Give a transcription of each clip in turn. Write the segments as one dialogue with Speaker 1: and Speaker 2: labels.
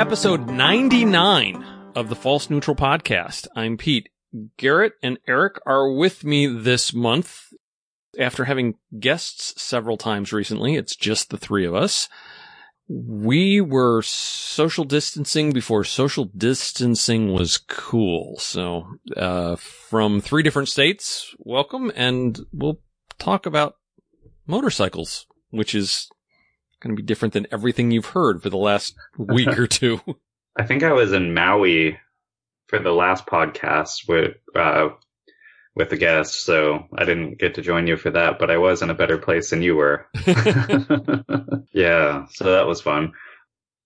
Speaker 1: episode 99 of the False Neutral Podcast. I'm Pete. Garrett and Eric are with me this month. After having guests several times recently, it's just the three of us. We were social distancing before social distancing was cool. So, uh, from three different states, welcome, and we'll talk about motorcycles, which is going to be different than everything you've heard for the last week or two.
Speaker 2: I think I was in Maui for the last podcast with uh, with the guests, so I didn't get to join you for that, but I was in a better place than you were. yeah, so that was fun.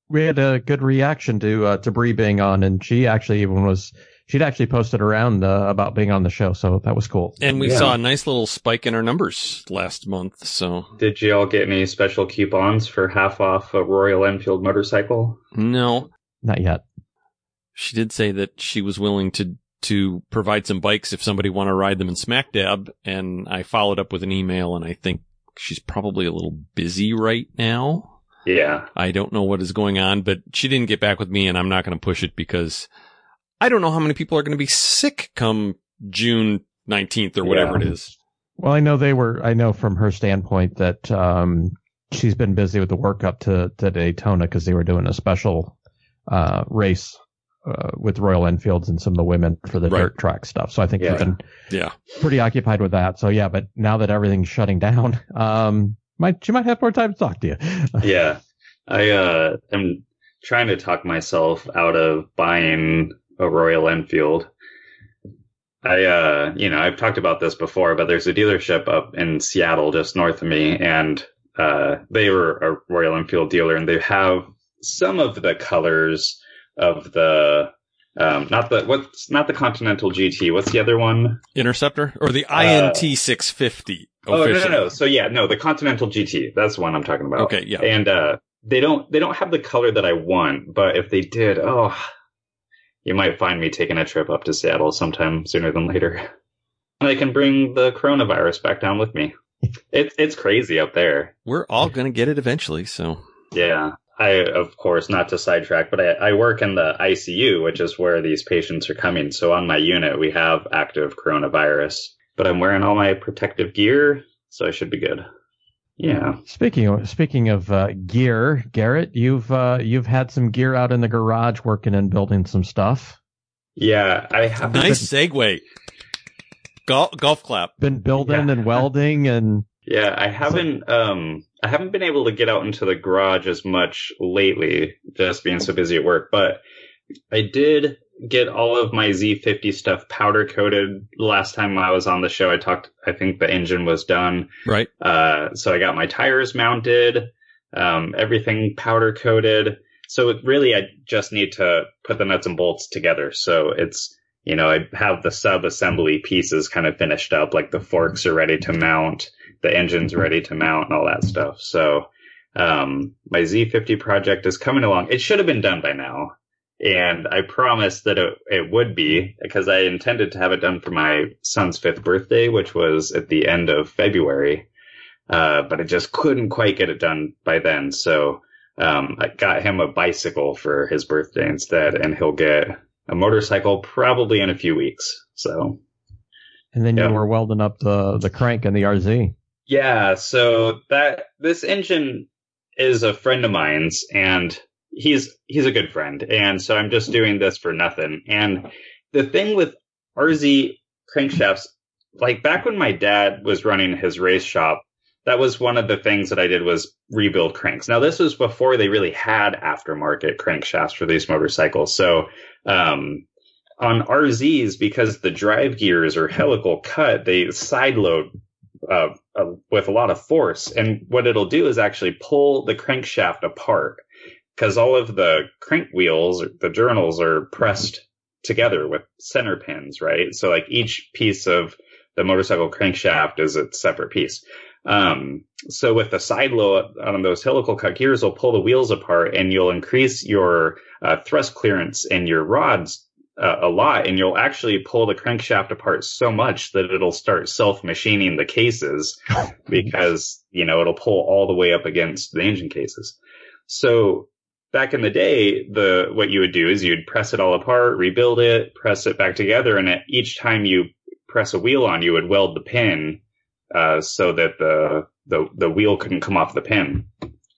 Speaker 3: We had a good reaction to uh, to Bree being on, and she actually even was she'd actually posted around uh, about being on the show, so that was cool.
Speaker 1: And we
Speaker 2: Yeah.
Speaker 1: saw a nice little spike in our numbers last month. So
Speaker 2: Did you all get any special coupons for half off a Royal Enfield motorcycle?
Speaker 1: no,
Speaker 3: Not yet.
Speaker 1: she did say that she was willing to to provide some bikes if somebody want to ride them in smack dab and i followed up with an email and i think she's probably a little busy right now
Speaker 2: Yeah,
Speaker 1: i don't know what is going on but she didn't get back with me and i'm not going to push it because i don't know how many people are going to be sick come june 19th or whatever
Speaker 2: Yeah.
Speaker 1: it is
Speaker 3: Well, I know they were. I know from her standpoint that um, she's been busy with the work up to, to Daytona because they were doing a special uh, race uh, with Royal Enfields and some of the women for the
Speaker 1: Right.
Speaker 3: dirt track stuff. So I think
Speaker 2: Yeah.
Speaker 3: she's been
Speaker 1: yeah
Speaker 3: pretty occupied with that. So yeah, but now that everything's shutting down, um, might she might have more time to talk to you.
Speaker 2: yeah. I uh, am trying to talk myself out of buying a Royal Enfield. I, uh, you know, I've talked about this before, but there's a dealership up in Seattle, just north of me, and uh, they were a Royal Enfield dealer, and they have some of the colors of the, um, not the what's not the Continental GT. What's the other one?
Speaker 1: interceptor or the
Speaker 2: Uh,
Speaker 1: int 650
Speaker 2: Oh no, no, no. So yeah, no, the Continental GT. That's the one I'm talking about.
Speaker 1: okay yeah
Speaker 2: and uh, they don't they don't have the color that I want, but if they did, oh, you might find me taking a trip up to Seattle sometime sooner than later. And I can bring the coronavirus back down with me. It's it's crazy up there.
Speaker 1: we're all going to get it eventually so
Speaker 2: Yeah. I, of course, not to sidetrack, but I, I work in the ICU, which is where these patients are coming. So on my unit, we have active coronavirus, but I'm wearing all my protective gear, so I should be good. Yeah.
Speaker 3: Speaking of speaking of uh, gear, Garrett, you've uh, you've had some gear out in the garage working and building some stuff.
Speaker 2: Yeah. I have
Speaker 1: nice segue golf golf clap
Speaker 3: Been building
Speaker 2: Yeah.
Speaker 3: and welding and
Speaker 2: Yeah, I haven't um I haven't been able to get out into the garage as much lately, just being so busy at work, but I did get all of my Z50 stuff powder coated last time I was on the show. I talked I think the engine was done.
Speaker 1: right
Speaker 2: Uh so I got my tires mounted, um everything powder coated. So it really I just need to put the nuts and bolts together. So it's you know, I have the sub assembly pieces kind of finished up, like the forks are ready to mount the engine's ready to mount and all that stuff. So um, my Z50 project is coming along. It should have been done by now. And I promised that it, it would be because I intended to have it done for my son's fifth birthday, which was at the end of February. Uh, but I just couldn't quite get it done by then. So um, I got him a bicycle for his birthday instead, and he'll get a motorcycle probably in a few weeks. So
Speaker 3: and then
Speaker 2: Yeah.
Speaker 3: you were welding up the the crank and the RZ.
Speaker 2: Yeah, so that this engine is a friend of mine's and he's he's a good friend. And so I'm just doing this for nothing. And the thing with RZ crankshafts, like back when my dad was running his race shop, that was one of the things that I did was rebuild cranks. Now this was before they really had aftermarket crankshafts for these motorcycles. So um on RZs, because the drive gears are helical cut, they side load uh, uh, with a lot of force. And what it'll do is actually pull the crankshaft apart because all of the crank wheels, the journals are pressed together with center pins, right? So like each piece of the motorcycle crankshaft is a separate piece. Um, so with the side load on those helical cut gears, will pull the wheels apart and you'll increase your uh, thrust clearance in your rods uh, a lot and you'll actually pull the crankshaft apart so much that it'll start self-machining the cases because, you know, it'll pull all the way up against the engine cases. So back in the day, the what you would do is you'd press it all apart, rebuild it, press it back together, and at each time you press a wheel on, you would weld the pin uh, so that the, the the wheel couldn't come off the pin,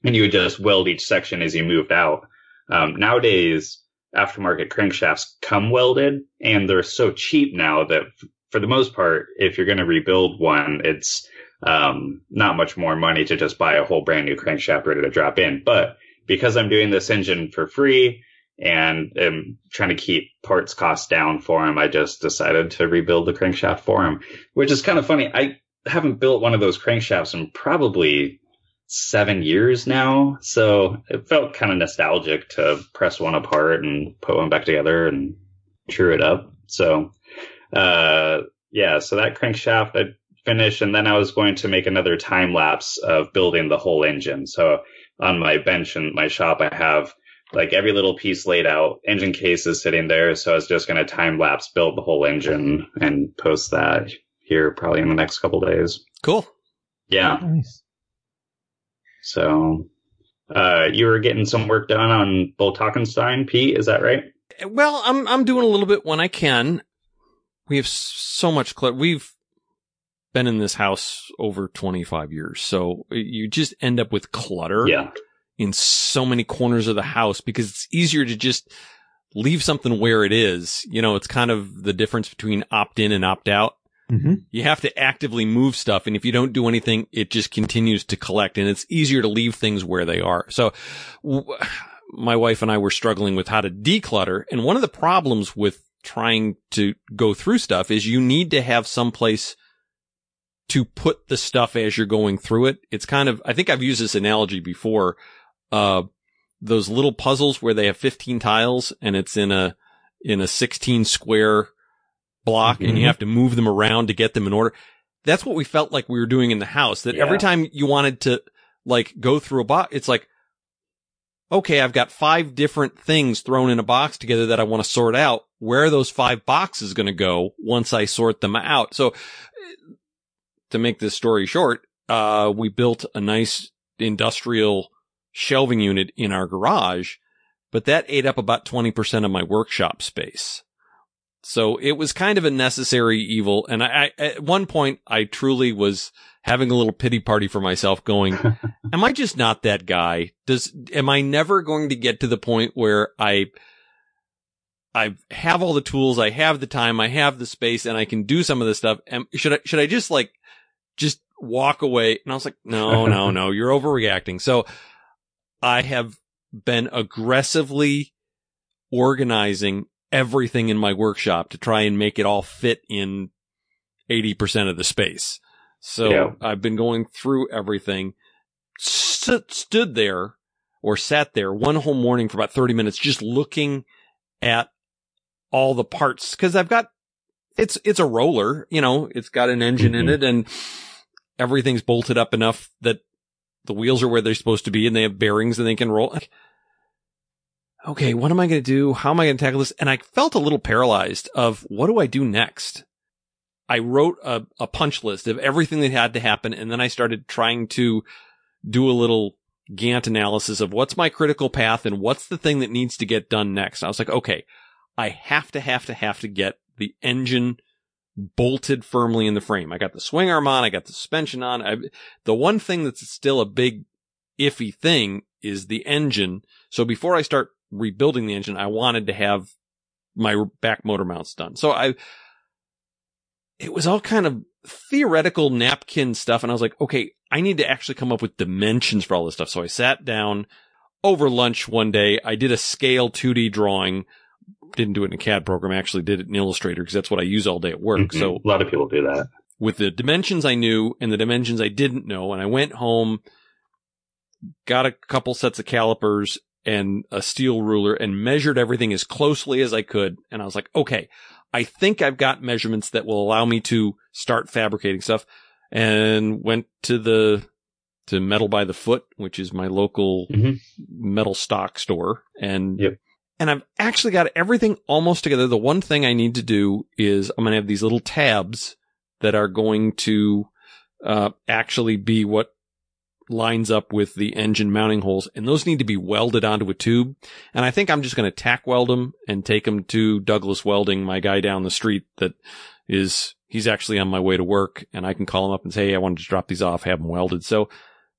Speaker 2: and you would just weld each section as you moved out. Um, nowadays, aftermarket crankshafts come welded, and they're so cheap now that f- for the most part, if you're going to rebuild one, it's um, not much more money to just buy a whole brand new crankshaft ready to drop in. But because I'm doing this engine for free and am trying to keep parts costs down for him, I just decided to rebuild the crankshaft for him, which is kind of funny. I haven't built one of those crankshafts in probably seven years now. So it felt kind of nostalgic to press one apart and put one back together and true it up. So, uh, yeah, so that crankshaft I finished and then I was going to make another time lapse of building the whole engine. So on my bench in my shop, I have like every little piece laid out. Engine case is sitting there. So I was just going to time lapse build the whole engine and post that here probably in the next couple days.
Speaker 1: Cool.
Speaker 2: Yeah.
Speaker 3: Nice.
Speaker 2: So, uh, you were getting some work done on Bultakenstein, Pete, is that right?
Speaker 1: Well, I'm I'm doing a little bit when I can. We have so much clutter. We've been in this house over 25 years, so you just end up with clutter
Speaker 2: Yeah.
Speaker 1: in so many corners of the house because it's easier to just leave something where it is. You know, it's kind of the difference between opt in and opt out.
Speaker 3: Mm-hmm.
Speaker 1: You have to actively move stuff. And if you don't do anything, it just continues to collect and it's easier to leave things where they are. So w- my wife and I were struggling with how to declutter. And one of the problems with trying to go through stuff is you need to have some place to put the stuff as you're going through it. It's kind of, I think I've used this analogy before. Uh, those little puzzles where they have 15 tiles and it's in a, in a 16 square block and you
Speaker 3: Mhm.
Speaker 1: have to move them around to get them in order. That's what we felt like we were doing in the house. That every time you wanted to like go through a box, it's like, okay, I've got five different things thrown in a box together that I want to sort out. Where are those five boxes going to go once I sort them out? So to make this story short, uh, we built a nice industrial shelving unit in our garage, but that ate up about 20% of my workshop space. So it was kind of a necessary evil. And I, I, at one point, I truly was having a little pity party for myself going, am I just not that guy? Does, am I never going to get to the point where I, I have all the tools, I have the time, I have the space, and I can do some of this stuff. Am, should I, should I just like, just walk away? And I was like, no, no, no, you're overreacting. So I have been aggressively organizing everything in my workshop to try and make it all fit in 80% of the space. So
Speaker 2: Yeah.
Speaker 1: I've been going through everything, st- stood there or sat there one whole morning for about 30 minutes just looking at all the parts because I've got it's it's a roller, you know, it's got an engine in
Speaker 2: Mhm.
Speaker 1: it and everything's bolted up enough that the wheels are where they're supposed to be and they have bearings and they can roll. Like, okay, what am I going to do? How am I going to tackle this? And I felt a little paralyzed of what do I do next? I wrote a, a punch list of everything that had to happen. And then I started trying to do a little Gantt analysis of what's my critical path and what's the thing that needs to get done next. I was like, okay, I have to, have to, have to get the engine bolted firmly in the frame. I got the swing arm on. I got the suspension on. I, the one thing that's still a big iffy thing is the engine. So before I start rebuilding the engine, I wanted to have my back motor mounts done. So I, it was all kind of theoretical napkin stuff. And I was like, okay, I need to actually come up with dimensions for all this stuff. So I sat down over lunch one day. I did a scale 2D drawing. Didn't do it in a CAD program. I actually did it in Illustrator because that's what I use all day at work.
Speaker 2: Mhm.
Speaker 1: So
Speaker 2: a lot of people do that.
Speaker 1: with the dimensions I knew and the dimensions I didn't know. And I went home, got a couple sets of calipers and a steel ruler and measured everything as closely as I could. And I was like, okay, I think I've got measurements that will allow me to start fabricating stuff and went to the, to Metal by the Foot, which is my local
Speaker 2: Mhm.
Speaker 1: metal stock store. And
Speaker 2: Yep.
Speaker 1: And I've actually got everything almost together. The one thing I need to do is I'm going to have these little tabs that are going to uh, actually be what lines up with the engine mounting holes and those need to be welded onto a tube. And I think I'm just going to tack weld them and take them to Douglas Welding, my guy down the street that is, he's actually on my way to work and I can call him up and say, Hey, I wanted to drop these off, have them welded. So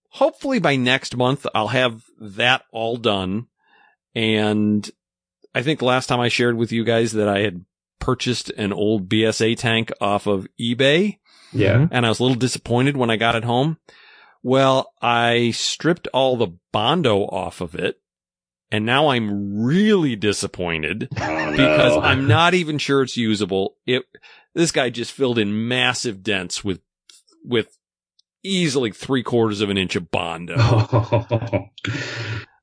Speaker 1: hopefully by next month, I'll have that all done. And I think last time I shared with you guys that I had purchased an old BSA tank off of eBay.
Speaker 2: Yeah.
Speaker 3: Mhm.
Speaker 1: And I was a little disappointed when I got it home. Well, I stripped all the Bondo off of it. And now I'm really disappointed
Speaker 2: Oh,
Speaker 1: because. I'm not even sure it's usable. It, this guy just filled in massive dents with, with easily three quarters of an inch of Bondo.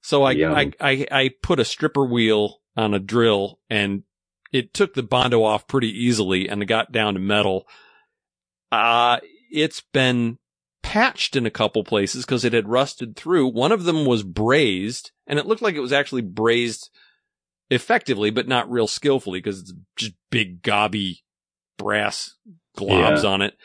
Speaker 1: So I, I, I, I put a stripper wheel on a drill and it took the Bondo off pretty easily and it got down to metal. Uh, it's been patched in a couple places because it had rusted through. One of them was brazed and it looked like it was actually brazed effectively, but not real skillfully because it's just big gobby brass globs on it.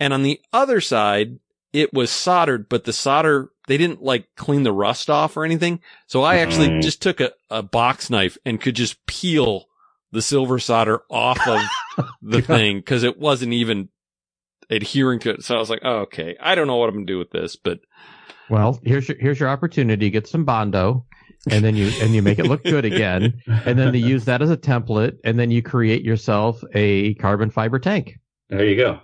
Speaker 1: And on the other side, it was soldered, but the solder, they didn't like clean the rust off or anything. So I actually
Speaker 2: Mhm.
Speaker 1: just took a, a box knife and could just peel the silver solder off of the thing because it wasn't even adhering to it. So I was like, oh, okay, I don't know what I'm going to do with this, but
Speaker 3: Well, here's your here's your opportunity. Get some bondo, and then you and you make it look good again, and then you use that as a template, and then you create yourself a carbon fiber tank.
Speaker 2: there you go.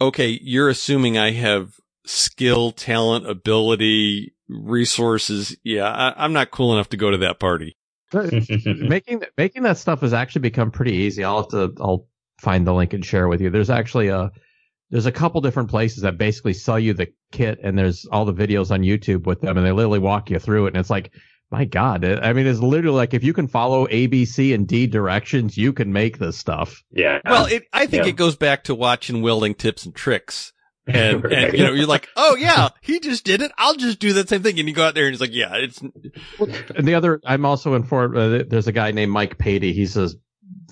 Speaker 1: okay, you're assuming I have skill, talent, ability, resources. Yeah, I, I'm not cool enough to go to that party.
Speaker 3: making making that stuff has actually become pretty easy. I'll have to I'll find the link and share with you. There's actually a there's a couple different places that basically sell you the kit, and there's all the videos on YouTube with them, and they literally walk you through it, and it's like. My God, I mean, it's literally like if you can follow A, B, C, and D directions, you can make this stuff.
Speaker 2: yeah.
Speaker 1: Well, it, I think
Speaker 2: Yeah.
Speaker 1: it goes back to watching welding tips and tricks. And,
Speaker 2: Right.
Speaker 1: and, you know, you're like, oh yeah, he just did it. I'll just do that same thing. And you go out there and he's like, yeah, it's,
Speaker 3: And the other, I'm also informed. Uh, there's a guy named Mike Patey. He's a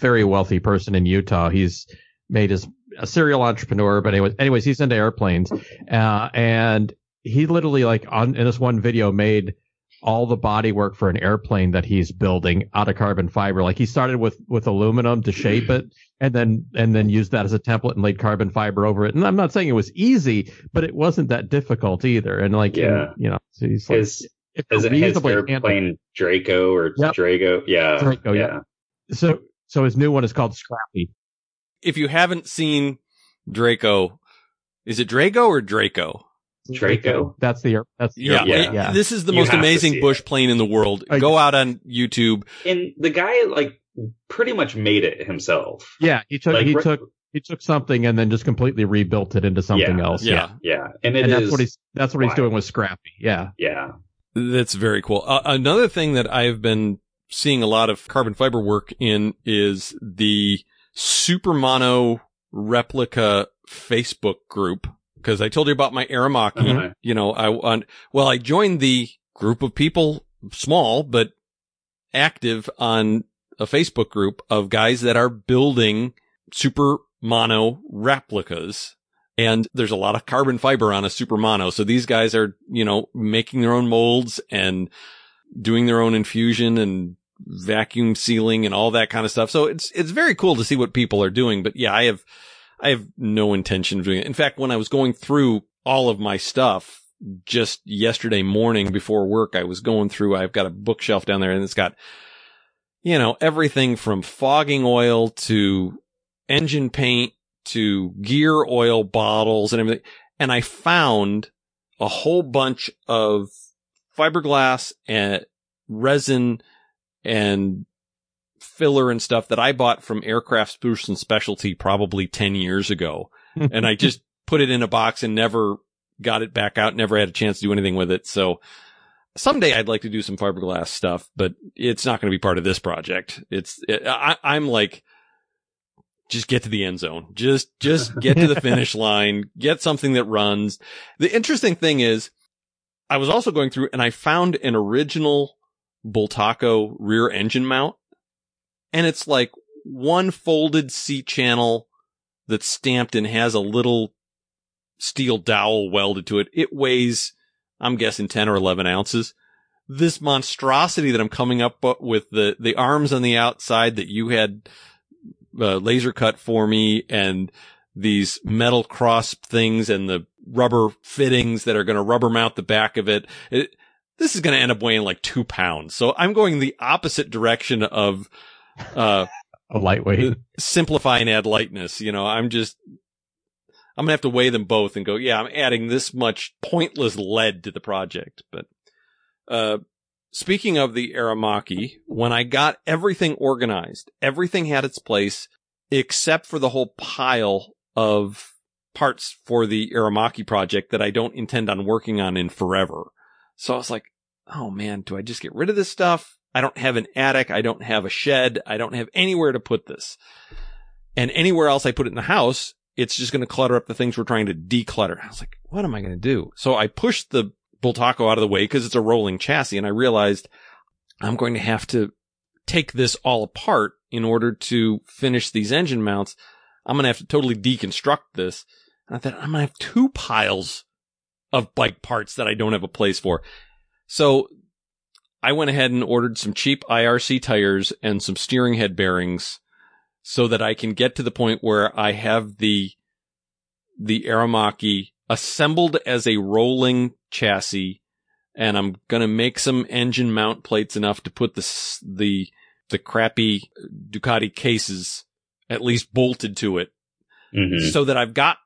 Speaker 3: very wealthy person in Utah. He's made his a serial entrepreneur, but anyways, anyways, he's into airplanes, uh, and he literally like on in this one video made all the body work for an airplane that he's building out of carbon fiber. Like he started with with aluminum to shape it, and then and then used that as a template and laid carbon fiber over it. And I'm not saying it was easy, but it wasn't that difficult either. And like,
Speaker 2: Yeah.
Speaker 3: you know, so he's like,
Speaker 2: His,
Speaker 3: if
Speaker 2: is it his
Speaker 3: reasonably handling-
Speaker 2: airplane Draco or
Speaker 3: Yep.
Speaker 2: Drago? Yeah.
Speaker 3: Draco, yeah.
Speaker 2: yeah.
Speaker 3: So so his new one is called Scrappy.
Speaker 1: if you haven't seen Draco, is it Draco or Draco?
Speaker 2: Draco.
Speaker 3: That's the that's the
Speaker 1: Yeah.
Speaker 2: Yeah.
Speaker 3: yeah.
Speaker 1: This is the
Speaker 2: You
Speaker 1: most amazing bush
Speaker 2: it.
Speaker 1: plane in the world.
Speaker 3: I-
Speaker 1: Go out on YouTube.
Speaker 2: And the guy like pretty much made it himself.
Speaker 3: Yeah, he took
Speaker 2: Like,
Speaker 3: he
Speaker 2: re-
Speaker 3: took he took something and then just completely rebuilt it into something
Speaker 2: Yeah,
Speaker 3: else.
Speaker 1: Yeah.
Speaker 2: Yeah. And it
Speaker 3: and
Speaker 2: is
Speaker 3: that's what he's that's what he's doing with Scrappy. Yeah.
Speaker 2: yeah.
Speaker 1: That's very cool. Uh, another thing that I've been seeing a lot of carbon fiber work in is the Super Mono replica Facebook group. Cause I told you about my Aramaki.
Speaker 2: Uh-huh.
Speaker 1: You know, I, on, well, I joined the group of people, small, but active on a Facebook group of guys that are building super mono replicas. And there's a lot of carbon fiber on a super mono. So these guys are, you know, making their own molds and doing their own infusion and vacuum sealing and all that kind of stuff. So it's, it's very cool to see what people are doing. But yeah, I have, I have no intention of doing it. In fact, when I was going through all of my stuff just yesterday morning before work, I was going through, I've got a bookshelf down there and it's got, you know, everything from fogging oil to engine paint to gear oil bottles and everything. And I found a whole bunch of fiberglass and resin and filler and stuff that I bought from Aircraft Spruce and Specialty probably 10 years ago. and I just put it in a box and never got it back out, never had a chance to do anything with it. So someday I'd like to do some fiberglass stuff, but it's not going to be part of this project. It's, it, I, I'm like, just get to the end zone. Just, just get to the finish line, get something that runs. The interesting thing is I was also going through and I found an original Bultaco rear engine mount and it's like one folded C channel that's stamped and has a little steel dowel welded to it. It weighs I'm guessing 10 or 11 ounces. This monstrosity that I'm coming up with the, the arms on the outside that you had uh, laser cut for me and these metal cross things and the rubber fittings that are going to rubber mount the back of it. it this is going to end up weighing like two pounds. So I'm going the opposite direction of, uh,
Speaker 3: a lightweight.
Speaker 1: Simplify and add lightness. You know, I'm just, I'm gonna have to weigh them both and go, yeah, I'm adding this much pointless lead to the project. But, uh, speaking of the Aramaki, when I got everything organized, everything had its place except for the whole pile of parts for the Aramaki project that I don't intend on working on in forever. So I was like, oh man, do I just get rid of this stuff? I don't have an attic. I don't have a shed. I don't have anywhere to put this. And anywhere else I put it in the house, it's just going to clutter up the things we're trying to declutter. I was like, what am I going to do? So I pushed the Bultaco out of the way because it's a rolling chassis and I realized I'm going to have to take this all apart in order to finish these engine mounts. I'm going to have to totally deconstruct this. And I thought I'm going to have two piles of bike parts that I don't have a place for. So I went ahead and ordered some cheap IRC tires and some steering head bearings so that I can get to the point where I have the, the Aramaki assembled as a rolling chassis and I'm going to make some engine mount plates enough to put the, the, the crappy Ducati cases at least bolted to it mm-hmm. so that I've got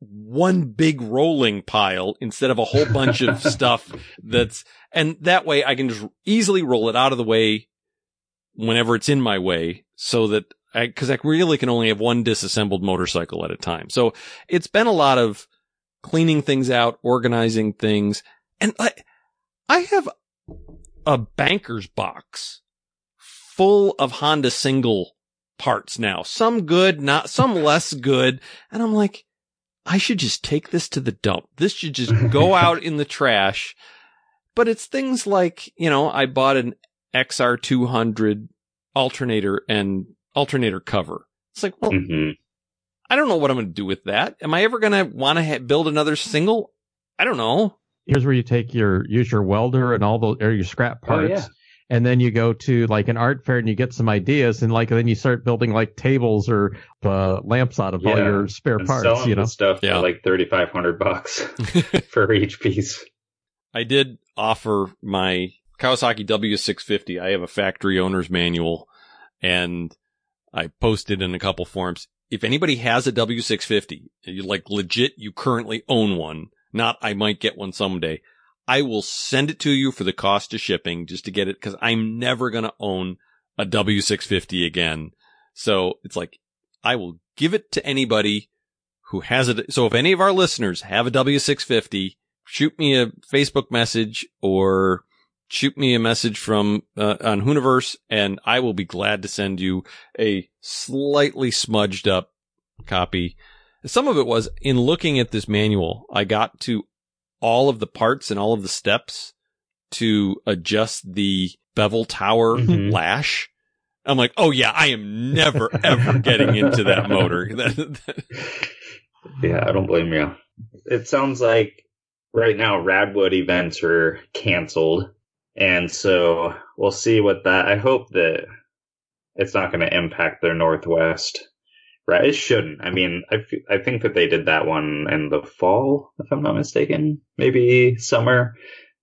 Speaker 1: one big rolling pile instead of a whole bunch of stuff that's, and that way I can just easily roll it out of the way whenever it's in my way so that I, cause I really can only have one disassembled motorcycle at a time. So it's been a lot of cleaning things out, organizing things. And I, I have a banker's box full of Honda single parts now. Some good, not some less good. And I'm like, I should just take this to the dump. This should just go out in the trash. But it's things like, you know, I bought an XR200 alternator and alternator cover. It's like, well, mm-hmm. I don't know what I'm going to do with that. Am I ever going to want to ha- build another single? I don't know.
Speaker 3: Here's where you take your, use your welder and all the, or your scrap parts. Oh, yeah and then you go to like an art fair and you get some ideas and like then you start building like tables or uh, lamps out of yeah. all your spare and parts you know
Speaker 2: stuff yeah. for like 3500 bucks for each piece
Speaker 1: i did offer my kawasaki w650 i have a factory owner's manual and i posted in a couple forums if anybody has a w650 you like legit you currently own one not i might get one someday I will send it to you for the cost of shipping just to get it because I'm never going to own a W650 again. So it's like, I will give it to anybody who has it. So if any of our listeners have a W650, shoot me a Facebook message or shoot me a message from uh, on Hooniverse and I will be glad to send you a slightly smudged up copy. Some of it was in looking at this manual, I got to all of the parts and all of the steps to adjust the bevel tower mm-hmm. lash. I'm like, oh yeah, I am never ever getting into that motor.
Speaker 2: yeah, I don't blame you. It sounds like right now Radwood events are canceled, and so we'll see what that. I hope that it's not going to impact their Northwest Right, it shouldn't. I mean, I, f- I think that they did that one in the fall, if I'm not mistaken, maybe summer.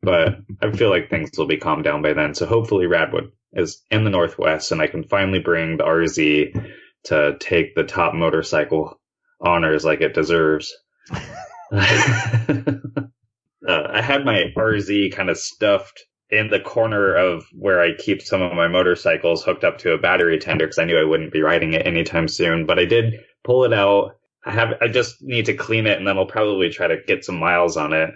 Speaker 2: But I feel like things will be calmed down by then. So hopefully, Radwood is in the Northwest, and I can finally bring the RZ to take the top motorcycle honors like it deserves. uh, I had my RZ kind of stuffed in the corner of where I keep some of my motorcycles hooked up to a battery tender because I knew I wouldn't be riding it anytime soon. But I did pull it out. I have. I just need to clean it, and then I'll probably try to get some miles on it.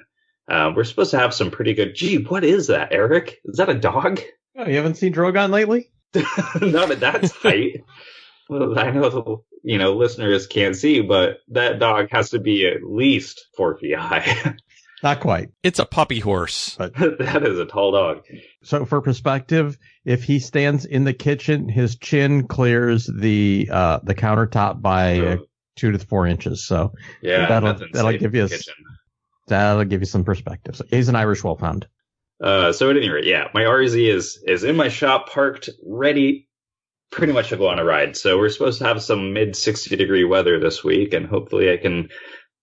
Speaker 2: Uh, we're supposed to have some pretty good. Gee, what is that, Eric? Is that a dog?
Speaker 3: Oh, you haven't seen Drogon lately?
Speaker 2: Not at that height. well, I know the you know listeners can't see, but that dog has to be at least four feet high.
Speaker 3: Not quite.
Speaker 1: It's a puppy horse.
Speaker 2: But that is a tall dog.
Speaker 3: So for perspective, if he stands in the kitchen, his chin clears the uh, the countertop by uh, two to four inches. So
Speaker 2: yeah,
Speaker 3: that'll that'll give you a, that'll give you some perspective. So he's an Irish Wolfhound.
Speaker 2: Uh, so at any rate, yeah, my RZ is is in my shop, parked, ready, pretty much to go on a ride. So we're supposed to have some mid sixty degree weather this week, and hopefully I can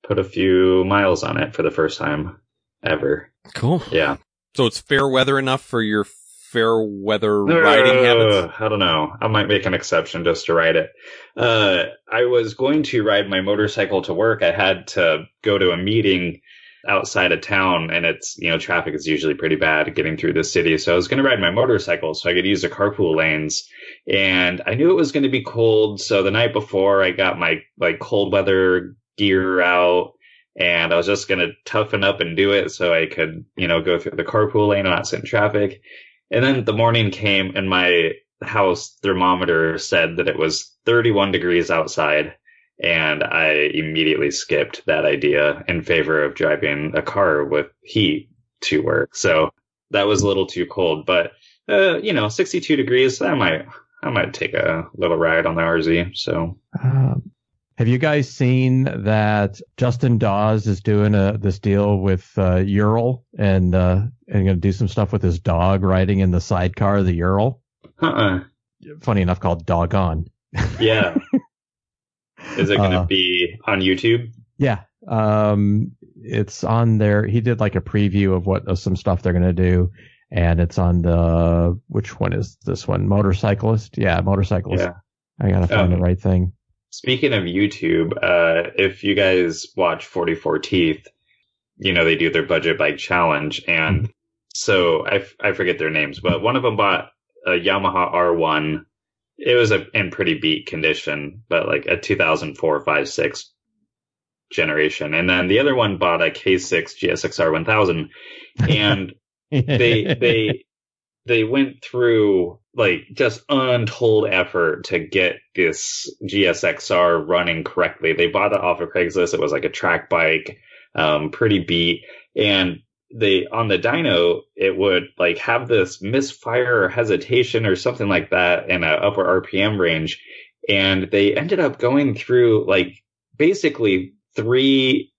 Speaker 2: put a few miles on it for the first time ever.
Speaker 1: Cool.
Speaker 2: Yeah.
Speaker 1: So it's fair weather enough for your fair weather riding
Speaker 2: Uh,
Speaker 1: habits.
Speaker 2: I don't know. I might make an exception just to ride it. Uh, I was going to ride my motorcycle to work. I had to go to a meeting outside of town and it's, you know, traffic is usually pretty bad getting through the city. So I was going to ride my motorcycle so I could use the carpool lanes. And I knew it was going to be cold. So the night before I got my like cold weather gear out and I was just going to toughen up and do it so I could, you know, go through the carpool lane and not sit in traffic. And then the morning came and my house thermometer said that it was 31 degrees outside. And I immediately skipped that idea in favor of driving a car with heat to work. So that was a little too cold, but, uh, you know, 62 degrees, I might, I might take a little ride on the RZ. So
Speaker 3: Um, have you guys seen that Justin Dawes is doing a, this deal with uh, Ural and uh, and going to do some stuff with his dog riding in the sidecar of the Ural?
Speaker 2: uh-uh.
Speaker 3: Funny enough, called Doggone.
Speaker 2: Yeah. Is it going to
Speaker 3: Uh,
Speaker 2: be on YouTube?
Speaker 3: Yeah, um, it's on there. He did like a preview of what of some stuff they're going to do, and it's on the which one is this one? Motorcyclist. Yeah, motorcyclist.
Speaker 2: Yeah.
Speaker 3: I gotta find
Speaker 2: Um,
Speaker 3: the right thing.
Speaker 2: Speaking of YouTube, uh, if you guys watch 44 Teeth, you know, they do their budget bike challenge. And so I, f- I forget their names, but one of them bought a Yamaha R1. It was a, in pretty beat condition, but like a 2004, 5, 6 generation. And then the other one bought a K6 GSXR 1000. And they they they went through like just untold effort to get this GSXR running correctly. They bought it off of Craigslist. It was like a track bike, um, pretty beat, and they on the dyno it would like have this misfire or hesitation or something like that in an upper RPM range, and they ended up going through like basically three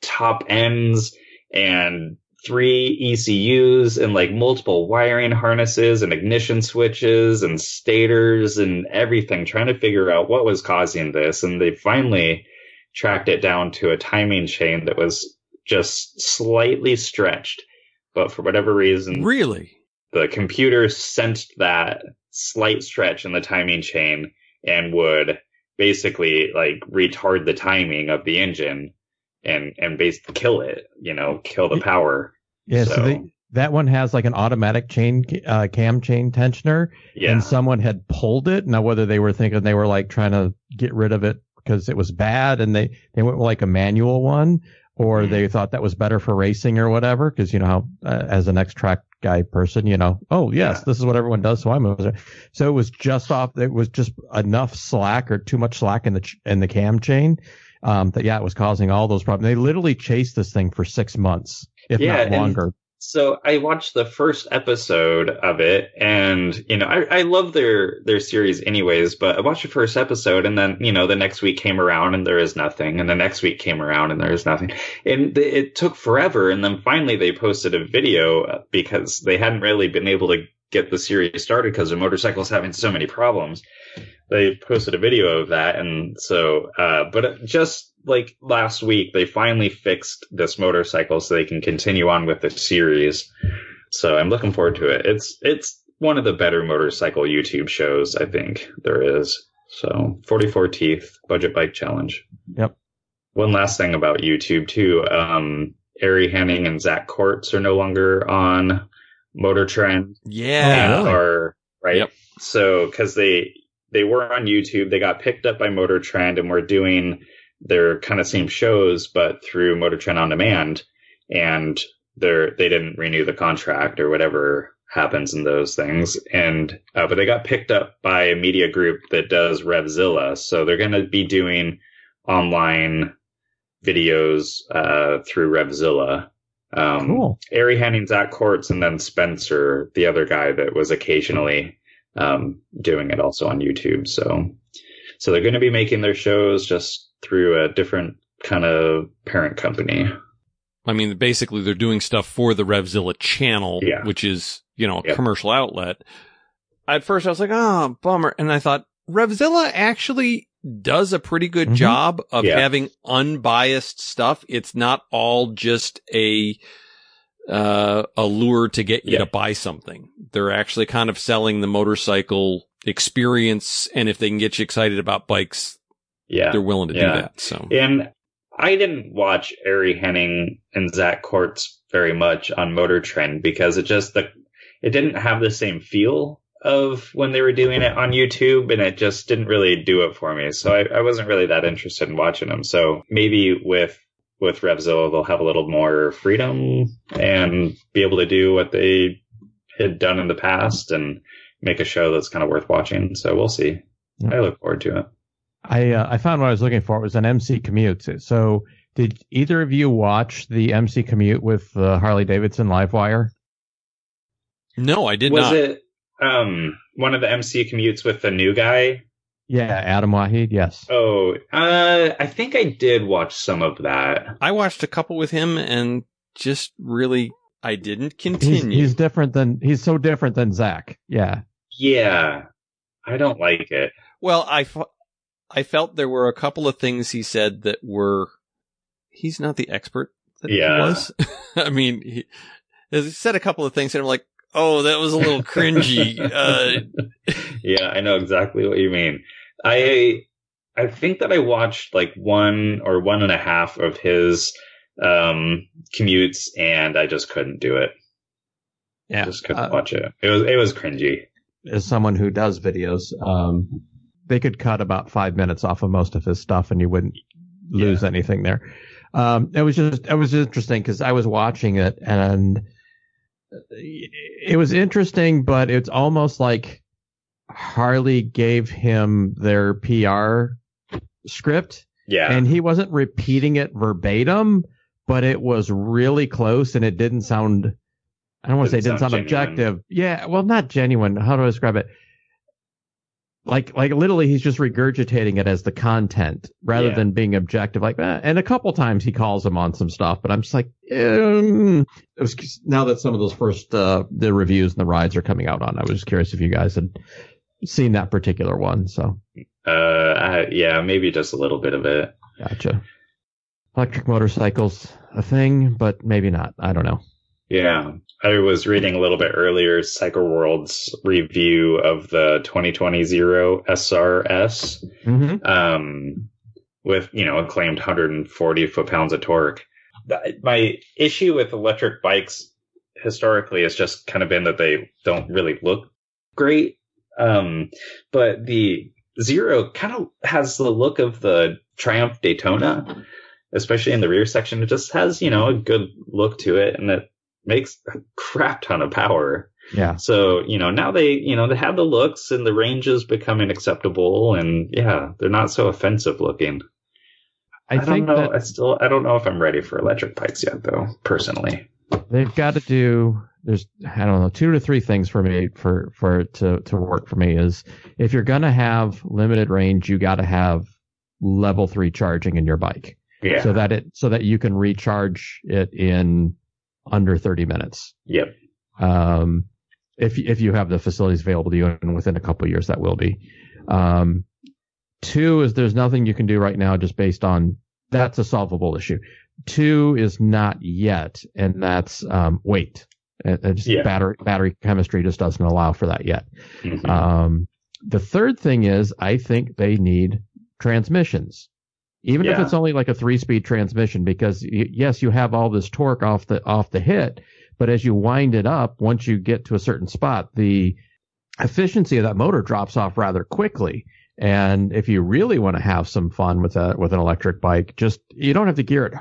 Speaker 2: top ends and three ECUs and like multiple wiring harnesses and ignition switches and stators and everything, trying to figure out what was causing this. And they finally tracked it down to a timing chain that was just slightly stretched. But for whatever reason,
Speaker 1: Really?
Speaker 2: the computer sensed that slight stretch in the timing chain and would basically like retard the timing of the engine and and basically kill it you know kill the power
Speaker 3: Yeah, so,
Speaker 2: So-
Speaker 3: they, that one has like an automatic chain uh, cam chain tensioner,
Speaker 2: yeah
Speaker 3: and someone had pulled it. Now, whether they were thinking they were like trying to get rid of it because it was bad, and they they went with like a manual one, or
Speaker 2: Mhm.
Speaker 3: they thought that was better for racing or whatever. Because you know how, uh, as an X track guy person, you know, oh yes,
Speaker 2: Yeah.
Speaker 3: this is what everyone does, so I'm. over there. So it was just off. It was just enough slack or too much slack in the ch- in the cam chain. Um, that yeah, it was causing all those problems. They literally chased this thing for six months, if
Speaker 2: Yeah,
Speaker 3: not longer.
Speaker 2: so i watched the first episode of it and you know I, I love their their series anyways but i watched the first episode and then you know the next week came around and there is nothing and the next week came around and there is nothing and th- it took forever and then finally they posted a video uh, because they hadn't really been able to get the series started because the motorcycle's having so many problems they posted a video of that and so uh but just like last week they finally fixed this motorcycle so they can continue on with the series so i'm looking forward to it it's it's one of the better motorcycle youtube shows i think there is so 44 teeth budget bike challenge
Speaker 3: Yep.
Speaker 2: one last thing about youtube too um Ari Henning and Zach Courts are no longer on Motor Trend
Speaker 1: Yeah.
Speaker 3: Oh, really?
Speaker 2: are right.
Speaker 1: Yep.
Speaker 2: So because they they were on YouTube, they got picked up by Motor Trend and were doing their kind of same shows, but through Motor Trend on demand, and they're they didn't renew the contract or whatever happens in those things, and uh, but they got picked up by a media group that does Revzilla, so they're going to be doing online videos uh, through Revzilla. Um,
Speaker 3: Cool.
Speaker 2: Ari Henning, Zach Courts, and then Spencer, the other guy that was occasionally um, doing it also on YouTube. So, so they're going to be making their shows just through a different kind of parent company.
Speaker 1: I mean, basically they're doing stuff for the Revzilla channel,
Speaker 2: Yeah.
Speaker 1: which is, you know, a
Speaker 2: Yep.
Speaker 1: commercial outlet. At first I was like, oh, bummer. And I thought Revzilla actually does a pretty good
Speaker 3: Mhm.
Speaker 1: job of
Speaker 2: Yeah.
Speaker 1: having unbiased stuff. It's not all just a, uh, a lure to get you
Speaker 2: Yeah.
Speaker 1: to buy something. They're actually kind of selling the motorcycle experience. And if they can get you excited about bikes,
Speaker 2: Yeah.
Speaker 1: they're willing to do that. So
Speaker 2: And I didn't watch Ari Henning and Zach Courts very much on Motor Trend because it just the it didn't have the same feel of when they were doing it on YouTube, and it just didn't really do it for me. So I, I wasn't really that interested in watching them. So maybe with with Revzilla, they'll have a little more freedom and be able to do what they had done in the past and make a show that's kind of worth watching. So we'll see.
Speaker 3: Yeah.
Speaker 2: I look forward to it.
Speaker 3: I uh, I found what I was looking for. It was an MC commute. So did either of you watch the MC commute with the Harley Davidson Livewire?
Speaker 1: no, I did
Speaker 2: was
Speaker 1: not.
Speaker 2: Was it um one of the MC commutes with the new guy?
Speaker 3: Yeah, Adam Waheed. Yes.
Speaker 2: Oh, uh, I think I did watch some of that.
Speaker 1: I watched a couple with him and just really, I didn't
Speaker 3: He's,
Speaker 1: continue.
Speaker 3: he's different than he's so different than Zach. Yeah.
Speaker 2: Yeah, I don't like it.
Speaker 1: well, I, f- I felt there were a couple of things he said that were, he's not the expert that
Speaker 2: Yeah.
Speaker 1: he was. I mean, he, he said a couple of things and I'm like, oh, that was a little cringy. uh,
Speaker 2: yeah, I know exactly what you mean. I I think that I watched like one or one and a half of his um commutes, and I just couldn't do it.
Speaker 3: Yeah.
Speaker 2: just couldn't
Speaker 3: Uh,
Speaker 2: watch it. It was it was cringy.
Speaker 3: as someone who does videos, um, they could cut about five minutes off of most of his stuff, and you wouldn't lose anything there. Um, it was just it was interesting because I was watching it, and it was interesting, but it's almost like Harley gave him their PR script,
Speaker 2: Yeah,
Speaker 3: and he wasn't repeating it verbatim, but it was really close, and it didn't sound. I don't want to say it
Speaker 2: Didn't
Speaker 3: sound,
Speaker 2: sound
Speaker 3: objective. Yeah, well, not genuine. How do I describe it? Like, like literally, he's just regurgitating it as the content rather
Speaker 2: Yeah.
Speaker 3: than being objective. Like, eh. and a couple times he calls him on some stuff, but I'm just like, um, was now that some of those first uh, the reviews and the rides are coming out on. I was just curious if you guys had seen that particular one. So,
Speaker 2: uh, I, yeah, maybe just a little bit of it.
Speaker 3: gotcha. Electric motorcycles a thing, but maybe not. I don't know.
Speaker 2: Yeah. I was reading a little bit earlier Cycle World's review of the 2020 Zero SRS
Speaker 3: Mm-hmm.
Speaker 2: um, with, you know, acclaimed 140 foot pounds of torque. My issue with electric bikes historically has just kind of been that they don't really look great. Um, but the Zero kind of has the look of the Triumph Daytona, especially in the rear section. It just has, you know, a good look to it and it makes a crap ton of power.
Speaker 3: Yeah.
Speaker 2: So, you know, now they, you know, they have the looks and the range is becoming acceptable and yeah, they're not so offensive looking.
Speaker 3: I,
Speaker 2: I,
Speaker 3: think
Speaker 2: don't know.
Speaker 3: that
Speaker 2: I still, I don't know if I'm ready for electric bikes yet though, personally.
Speaker 3: they've got to do there's I don't know two to three things for me for for it to to work for me is if you're gonna have limited range you got to have level three charging in your bike
Speaker 2: Yeah.
Speaker 3: so that it so that you can recharge it in under 30 minutes
Speaker 2: yep.
Speaker 3: um if if you have the facilities available to you and within a couple of years that will be um two is there's nothing you can do right now just based on that's a solvable issue two is not yet and that's um weight it, it just
Speaker 2: Yeah.
Speaker 3: battery battery chemistry just doesn't allow for that yet
Speaker 2: Mhm.
Speaker 3: um the third thing is i think they need transmissions even if it's only like a three speed transmission because y- yes you have all this torque off the off the hit but as you wind it up once you get to a certain spot the efficiency of that motor drops off rather quickly and if you really want to have some fun with a with an electric bike just you don't have to gear it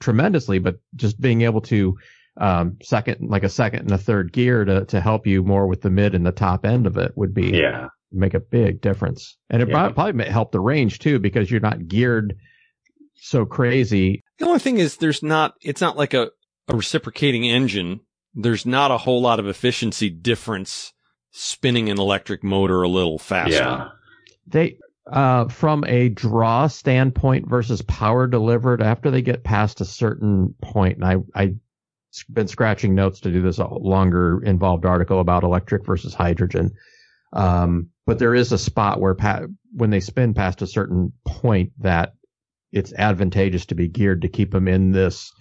Speaker 3: tremendously but just being able to um second like a second and a third gear to to help you more with the mid and the top end of it would be
Speaker 2: yeah.
Speaker 3: Make a big difference. And it
Speaker 2: Yeah.
Speaker 3: probably may help the range too because you're not geared so crazy.
Speaker 1: The only thing is there's not, it's not like a, a reciprocating engine. There's not a whole lot of efficiency difference spinning an electric motor a little faster.
Speaker 2: Yeah.
Speaker 3: They Uh, from a draw standpoint versus power delivered, after they get past a certain point, and I, I've been scratching notes to do this longer involved article about electric versus hydrogen. Um, but there is a spot where pa- when they spin past a certain point that it's advantageous to be geared to keep them in this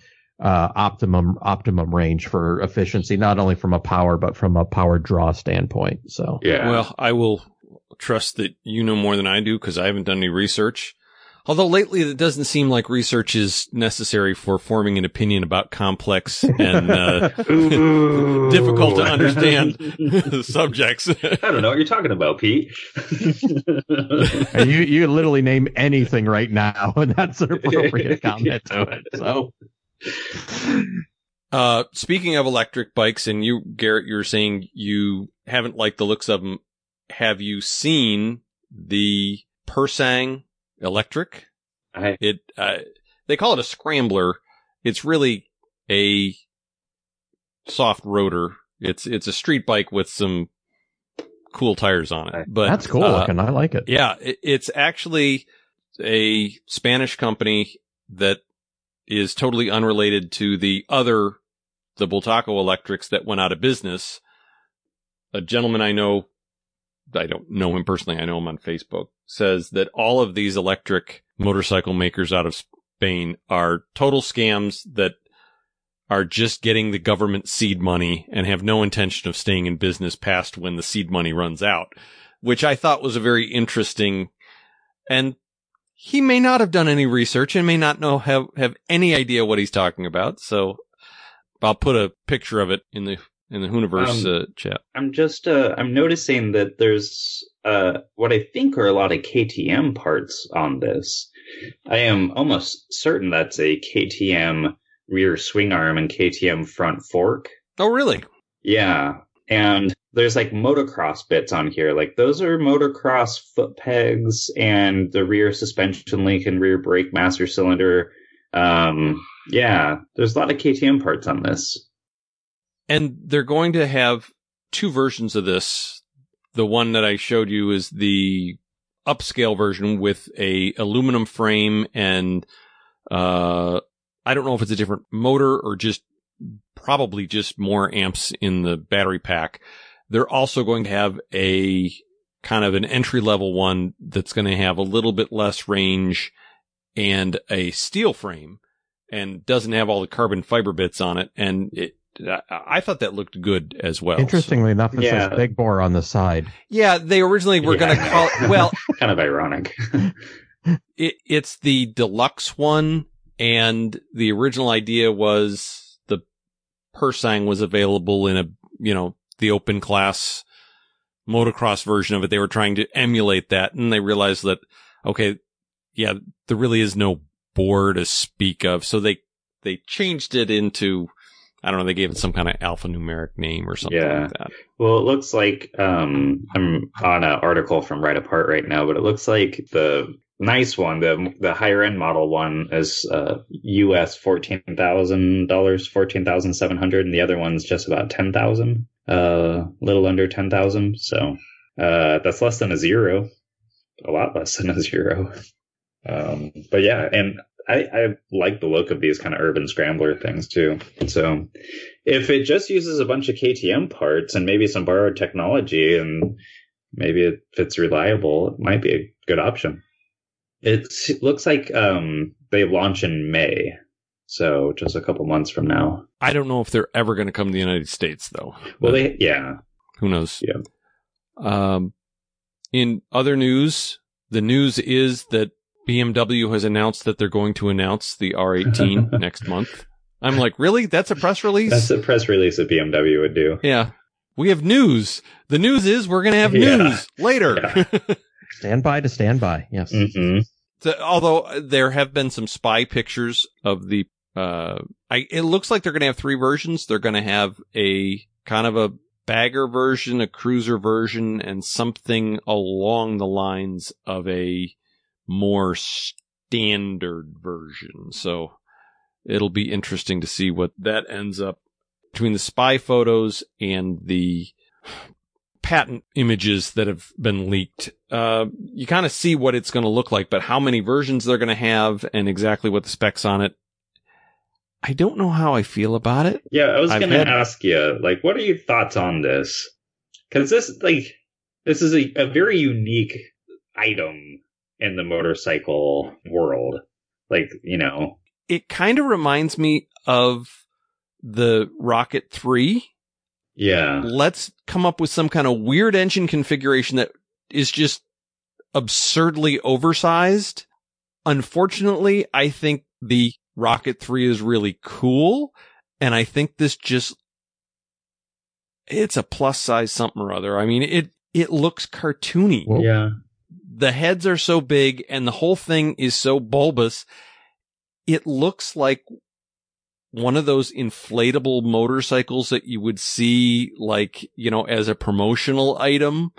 Speaker 3: uh, optimum optimum range for efficiency, not only from a power but from a power draw standpoint. So
Speaker 2: Yeah.
Speaker 1: Well, I will trust that you know more than I do because I haven't done any research. Although lately it doesn't seem like research is necessary for forming an opinion about complex and uh, difficult to understand subjects.
Speaker 2: I don't know what you're talking about, Pete.
Speaker 3: And you you literally name anything right now, and that's an appropriate comment to it. So
Speaker 1: Uh, speaking of electric bikes, and you, Garrett, you're saying you haven't liked the looks of them. Have you seen the Pursang electric?
Speaker 2: I,
Speaker 1: It, uh, they call it a scrambler. It's really a soft rotor. It's, it's a street bike with some cool tires on it. But
Speaker 3: that's cool
Speaker 1: uh,
Speaker 3: looking. I like it.
Speaker 1: yeah, it, it's actually a Spanish company that is totally unrelated to the other, the Bultaco Electrics that went out of business. A gentleman I know, I don't know him personally, I know him on Facebook, says that all of these electric motorcycle makers out of Spain are total scams that are just getting the government seed money and have no intention of staying in business past when the seed money runs out, which I thought was a very interesting and he may not have done any research and may not know have, have any idea what he's talking about. So I'll put a picture of it in the in the Hooniverse
Speaker 2: Um,
Speaker 1: uh, chat.
Speaker 2: I'm just uh, I'm noticing that there's uh, what I think are a lot of KTM parts on this. I am almost certain that's a KTM rear swing arm and KTM front fork.
Speaker 1: Oh, really?
Speaker 2: Yeah. And there's like motocross bits on here. Like those are motocross foot pegs and the rear suspension link and rear brake master cylinder. Um, yeah, there's a lot of KTM parts on this.
Speaker 1: And they're going to have two versions of this. The one that I showed you is the upscale version with a aluminum frame and uh I don't know if it's a different motor or just probably just more amps in the battery pack. They're also going to have a kind of an entry level one that's going to have a little bit less range and a steel frame and doesn't have all the carbon fiber bits on it. And it, I, I thought that looked good as well.
Speaker 3: Interestingly enough, it
Speaker 2: Yeah.
Speaker 3: says big bore on the side.
Speaker 1: Yeah, they originally were going to call it, well,
Speaker 2: kind of ironic.
Speaker 1: it, it's the deluxe one, and the original idea was the Pursang was available in a, you know, the open class motocross version of it. They were trying to emulate that, and they realized that, okay, yeah, there really is no bore to speak of, so they they changed it into. I don't know. They gave it some kind of alphanumeric name or something
Speaker 2: Yeah.
Speaker 1: like that.
Speaker 2: Well, it looks like um, I'm on an article from Ride Apart right now, but it looks like the nice one, the the higher end model one, is uh, US fourteen thousand dollars, fourteen thousand seven hundred, and the other one's just about ten thousand, a uh, little under ten thousand. So uh, that's less than a zero, a lot less than a zero. Um, but yeah, and I, I like the look of these kind of urban scrambler things too. So if it just uses a bunch of KTM parts and maybe some borrowed technology and maybe if it's reliable, it might be a good option. It looks like um, they launch in May, so just a couple months from now.
Speaker 1: I don't know if they're ever going to come to the United States, though.
Speaker 2: Well, they yeah,
Speaker 1: Who knows?
Speaker 2: Yeah.
Speaker 1: Um, in other news, the news is that BMW has announced that they're going to announce the R18 next month. I'm like, really? That's a press release?
Speaker 2: that's a press release that BMW would do.
Speaker 1: yeah. We have news. The news is we're going to have
Speaker 2: Yeah.
Speaker 1: news later.
Speaker 3: Stand by to stand by. Yes.
Speaker 2: hmm
Speaker 1: So, although there have been some spy pictures of the, uh, I, it looks like they're going to have three versions. They're going to have a kind of a bagger version, a cruiser version, and something along the lines of a more standard version. So it'll be interesting to see what that ends up between the spy photos and the patent images that have been leaked. Uh, you kind of see what it's going to look like, but how many versions they're going to have and exactly what the specs on it. I don't know how I feel about it.
Speaker 2: Yeah, I was going to
Speaker 1: had-
Speaker 2: ask you, like, what are your thoughts on this? Because this, like, this is a, a very unique item in the motorcycle world. Like, you know,
Speaker 1: It kind of reminds me of the Rocket 3.
Speaker 2: yeah,
Speaker 1: Let's come up with some kind of weird engine configuration that is just absurdly oversized. Unfortunately, I think the Rocket 3 is really cool. And I think this just, it's a plus size something or other. I mean, it, it looks cartoony.
Speaker 3: Well-
Speaker 2: yeah,
Speaker 1: the heads are so big and the whole thing is so bulbous. It looks like one of those inflatable motorcycles that you would see like, you know, as a promotional item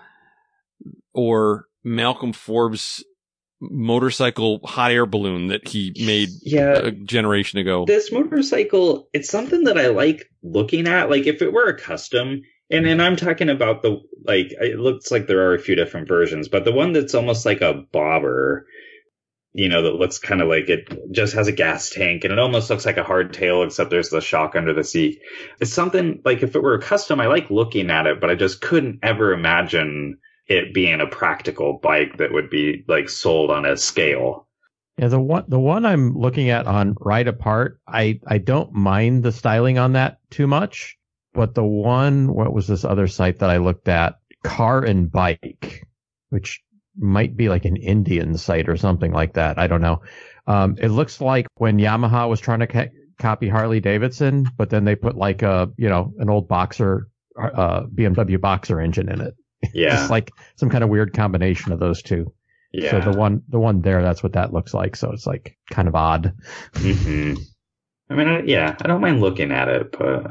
Speaker 1: or Malcolm Forbes motorcycle hot air balloon that he made
Speaker 2: yeah.
Speaker 1: a generation ago.
Speaker 2: this motorcycle it's something that i like looking at like if it were a custom and and i'm talking about the like it looks like there are a few different versions but the one that's almost like a bobber you know that looks kind of like it just has a gas tank and it almost looks like a hardtail except there's the shock under the seat. It's something like if it were a custom i like looking at it but i just couldn't ever imagine it being a practical bike that would be like sold on a scale.
Speaker 3: Yeah, the one the one I'm looking at on Ride Apart, I I don't mind the styling on that too much, but the one what was this other site that I looked at, Car and Bike, which might be like an Indian site or something like that. I don't know. Um, it looks like when Yamaha was trying to ca- copy Harley Davidson, but then they put like a you know an old boxer uh, BMW boxer engine in it.
Speaker 2: yeah
Speaker 3: It's like some kind of weird combination of those two.
Speaker 2: yeah
Speaker 3: So the one, the one there, that's what that looks like. So it's like kind of odd.
Speaker 2: hmm I mean, I, yeah, I don't mind looking at it, but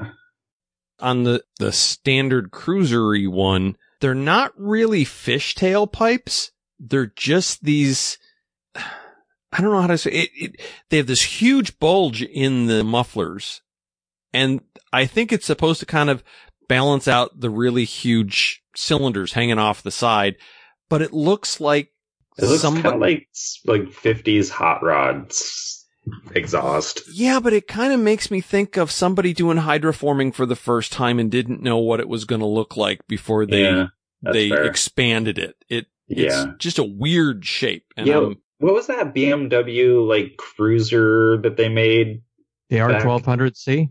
Speaker 1: on the, the standard cruisery one, they're not really fishtail pipes. They're just these, I don't know how to say it, it. They have this huge bulge in the mufflers. And I think it's supposed to kind of balance out the really huge cylinders hanging off the side, but it looks like
Speaker 2: it looks
Speaker 1: somebody,
Speaker 2: kind of like like fifties hot rods exhaust.
Speaker 1: Yeah, but it kind of makes me think of somebody doing hydroforming for the first time and didn't know what it was going to look like before they
Speaker 2: yeah,
Speaker 1: they
Speaker 2: fair.
Speaker 1: expanded it. It it's
Speaker 2: Yeah.
Speaker 1: just a weird shape. And
Speaker 2: Yeah.
Speaker 1: I'm-
Speaker 2: what was that BMW like cruiser that they made?
Speaker 3: The
Speaker 2: Back-
Speaker 3: R1200C,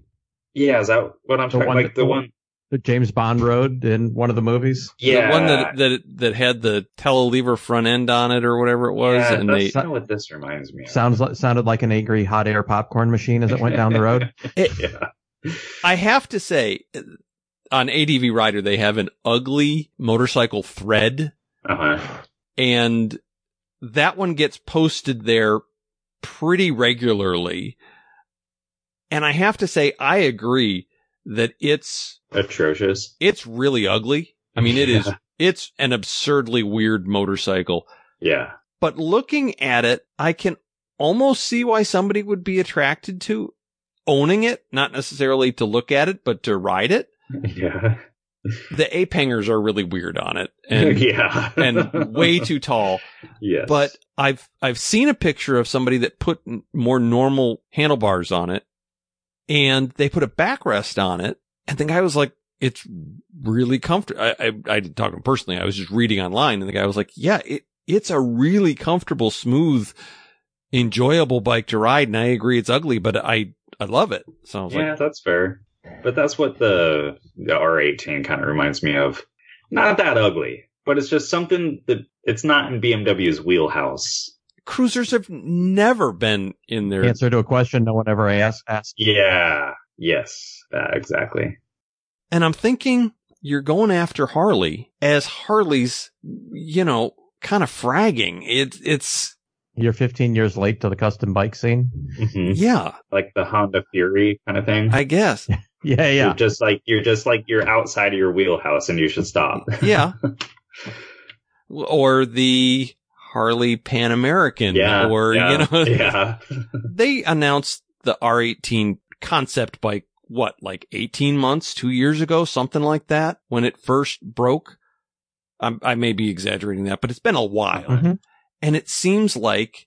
Speaker 2: Yeah, is that what I'm
Speaker 3: The
Speaker 2: talking?
Speaker 3: one
Speaker 2: Like
Speaker 3: that-
Speaker 2: the one?
Speaker 3: The James Bond rode in one of the movies.
Speaker 2: Yeah,
Speaker 1: the one that that that had the telelever front end on it or whatever it was,
Speaker 2: yeah,
Speaker 1: and
Speaker 2: that's
Speaker 1: they
Speaker 2: what this reminds me of.
Speaker 3: Sounds like, sounded like an angry hot air popcorn machine as it went down the road.
Speaker 2: yeah,
Speaker 1: I have to say on ADV Rider they have an ugly motorcycle thread
Speaker 2: uh huh.
Speaker 1: and that one gets posted there pretty regularly. And I have to say, I agree that it's,
Speaker 2: Atrocious.
Speaker 1: it's really ugly. I mean, it is,
Speaker 2: Yeah.
Speaker 1: it's an absurdly weird motorcycle,
Speaker 2: Yeah,
Speaker 1: but looking at it, I can almost see why somebody would be attracted to owning it, not necessarily to look at it, but to ride it.
Speaker 2: yeah,
Speaker 1: The ape hangers are really weird on it and,
Speaker 2: yeah,
Speaker 1: and way too tall.
Speaker 2: Yes,
Speaker 1: but I've I've seen a picture of somebody that put more normal handlebars on it, and they put a backrest on it, and the guy was like, "It's really comfortable." I, I I didn't talk to him personally. I was just reading online, and the guy was like, "Yeah, it it's a really comfortable, smooth, enjoyable bike to ride." And I agree, it's ugly, but I I love it. So
Speaker 2: yeah,
Speaker 1: like,
Speaker 2: that's fair. But that's what the the R18 kind of reminds me of. Not that ugly, but it's just something that it's not in BMW's wheelhouse.
Speaker 1: Cruisers have never been in their
Speaker 3: Answer to a question no one ever asked. asked.
Speaker 2: Yeah. Yes. Uh, exactly.
Speaker 1: And I'm thinking you're going after Harley as Harley's, you know, kind of fragging. It, it's,
Speaker 3: You're 15 years late to the custom bike scene.
Speaker 2: hmm
Speaker 1: yeah,
Speaker 2: Like the Honda Fury kind of thing.
Speaker 1: I guess.
Speaker 3: Yeah,
Speaker 2: You're
Speaker 3: yeah.
Speaker 2: just like you're just like you're outside of your wheelhouse and you should stop.
Speaker 1: Yeah. or the Harley Pan American.
Speaker 2: yeah.
Speaker 1: Or,
Speaker 2: yeah,
Speaker 1: you know,
Speaker 2: yeah.
Speaker 1: they announced the R18 concept bike, what, like 18 months, two years ago, something like that when it first broke. I'm, I may be exaggerating that, but it's been a while.
Speaker 3: Mhm.
Speaker 1: And it seems like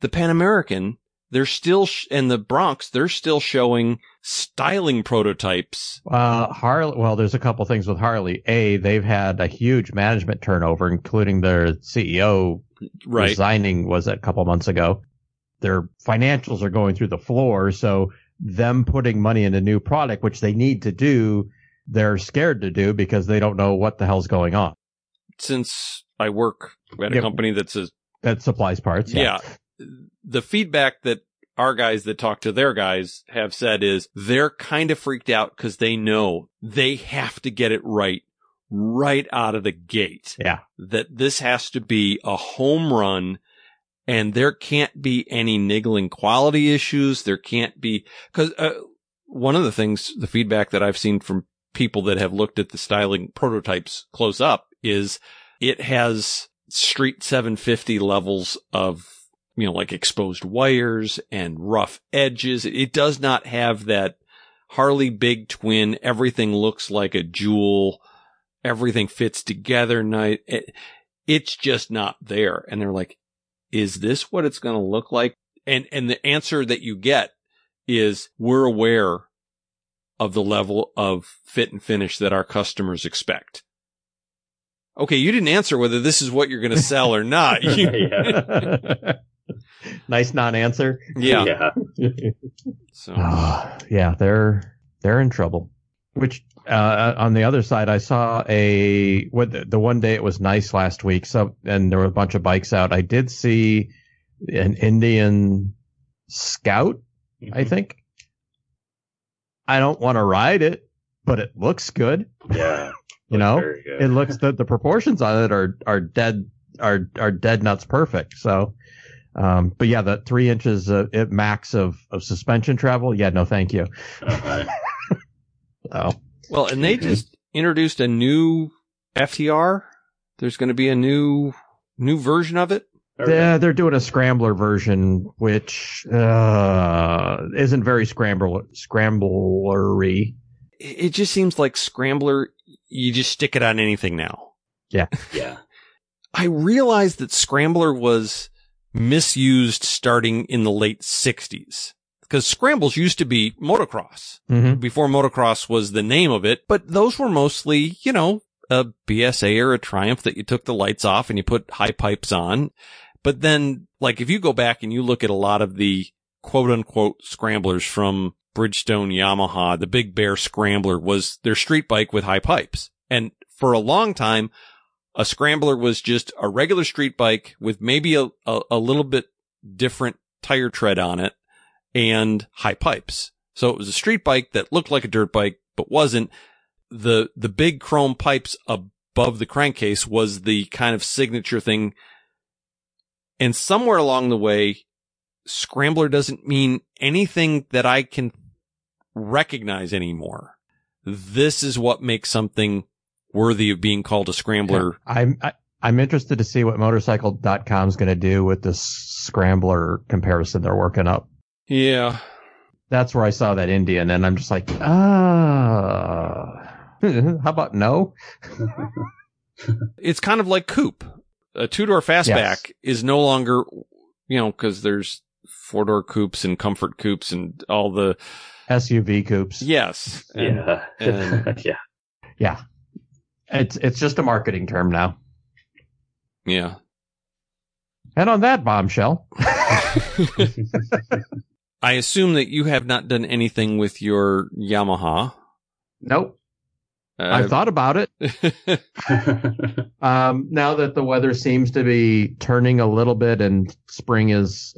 Speaker 1: the Pan American, they're still, sh- and the Bronx, they're still showing styling prototypes.
Speaker 3: Uh, Harley. Well, there's a couple things with Harley. A, they've had a huge management turnover, including their CEO
Speaker 1: Right.
Speaker 3: resigning was a couple months ago. Their financials are going through the floor, so them putting money in a new product, which they need to do, they're scared to do because they don't know what the hell's going on.
Speaker 1: Since I work at a
Speaker 3: Yep.
Speaker 1: company that's a
Speaker 3: That supplies parts.
Speaker 1: yeah. The feedback that our guys that talk to their guys have said is they're kind of freaked out because they know they have to get it right right out of the gate.
Speaker 3: Yeah.
Speaker 1: That this has to be a home run and there can't be any niggling quality issues. There can't be, cause, uh, one of the things, the feedback that I've seen from people that have looked at the styling prototypes close up is it has street 750 levels of, you know, like exposed wires and rough edges. It does not have that Harley big twin. Everything looks like a jewel. Everything fits together. Night. It, it's just not there. And they're like, is this what it's going to look like? And, and the answer that you get is we're aware of the level of fit and finish that our customers expect. Okay. You didn't answer whether this is what you're going to sell or not.
Speaker 3: Nice non-answer.
Speaker 1: yeah.
Speaker 2: Yeah.
Speaker 1: So
Speaker 3: Ah, yeah, they're they're in trouble. Which uh, on the other side, I saw a what the, the one day it was nice last week. So and there were a bunch of bikes out. I did see an Indian Scout. I think. I don't want to ride it, but it looks good.
Speaker 2: Yeah.
Speaker 3: You know, it looks that the proportions on it are are dead are are dead nuts perfect. So, um, but yeah, the three inches of, at max of of suspension travel. Yeah, no, thank you.
Speaker 2: Uh-huh.
Speaker 3: Oh,
Speaker 1: Well, and they just introduced a new FTR. There's going to be a new new version of it.
Speaker 3: yeah, they're doing a scrambler version, which uh, isn't very scramble scramblery.
Speaker 1: It it just seems like Scrambler. You just stick it on anything now.
Speaker 2: Yeah, yeah.
Speaker 1: I realized that Scrambler was misused starting in the late '60s because scrambles used to be motocross.
Speaker 3: Mm-hmm.
Speaker 1: before motocross was the name of it, but those were mostly, you know, a BSA or a Triumph that you took the lights off and you put high pipes on. But then, like, if you go back and you look at a lot of the quote unquote scramblers from Bridgestone Yamaha, the Big Bear Scrambler was their street bike with high pipes. And for a long time, a scrambler was just a regular street bike with maybe a, a, a little bit different tire tread on it and high pipes. So it was a street bike that looked like a dirt bike, but wasn't. The, the big chrome pipes above the crankcase was the kind of signature thing. And somewhere along the way, scrambler doesn't mean anything that I can recognize anymore. This is what makes something worthy of being called a scrambler.
Speaker 3: I'm I, I'm interested to see what motorcycle.com is going to do with this scrambler comparison they're working up.
Speaker 1: Yeah.
Speaker 3: That's where I saw that Indian, and I'm just like, ah. How about no?
Speaker 1: It's kind of like coupe. A two door fastback
Speaker 3: Yes.
Speaker 1: is no longer, you know, cause there's four door coupes and comfort coupes and all the,
Speaker 3: SUV coupes.
Speaker 1: yes. And-
Speaker 2: Yeah.
Speaker 1: and-
Speaker 2: yeah.
Speaker 3: Yeah. It's it's just a marketing term now.
Speaker 1: Yeah.
Speaker 3: And on that bombshell,
Speaker 1: I assume that you have not done anything with your Yamaha.
Speaker 3: nope.
Speaker 1: Uh,
Speaker 3: I thought about it. Um, now that the weather seems to be turning a little bit and spring is,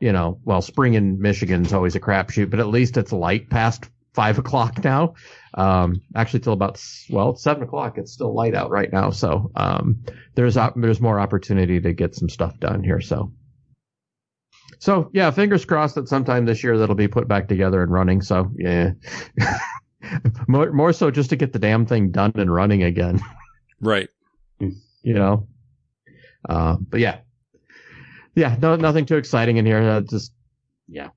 Speaker 3: you know, well, spring in Michigan is always a crapshoot, but at least it's light past five o'clock now. Um, actually till about, well, it's seven o'clock. It's still light out right now. So, um, there's, op- there's more opportunity to get some stuff done here. So, so yeah, fingers crossed that sometime this year that'll be put back together and running. So yeah, more, more so just to get the damn thing done and running again
Speaker 1: right.
Speaker 3: you know. Uh, but yeah, yeah, no, nothing too exciting in here. Uh, just yeah.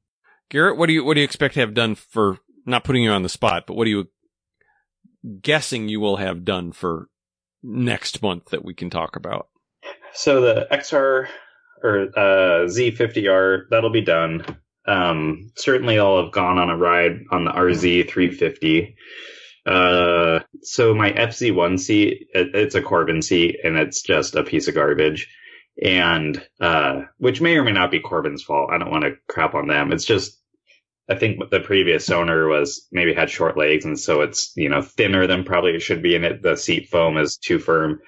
Speaker 1: Garrett, what do you, what do you expect to have done for, not putting you on the spot, but what are you guessing you will have done for next month that we can talk about?
Speaker 2: So the XR or uh, Z50R that'll be done. Um, certainly, I'll have gone on a ride on the RZ350. Uh, so my FZ1 seat, it, it's a Corbin seat, and it's just a piece of garbage. And uh, which may or may not be Corbin's fault. I don't want to crap on them. It's just I think the previous owner was maybe had short legs, and so it's you know thinner than probably it should be, and it the seat foam is too firm.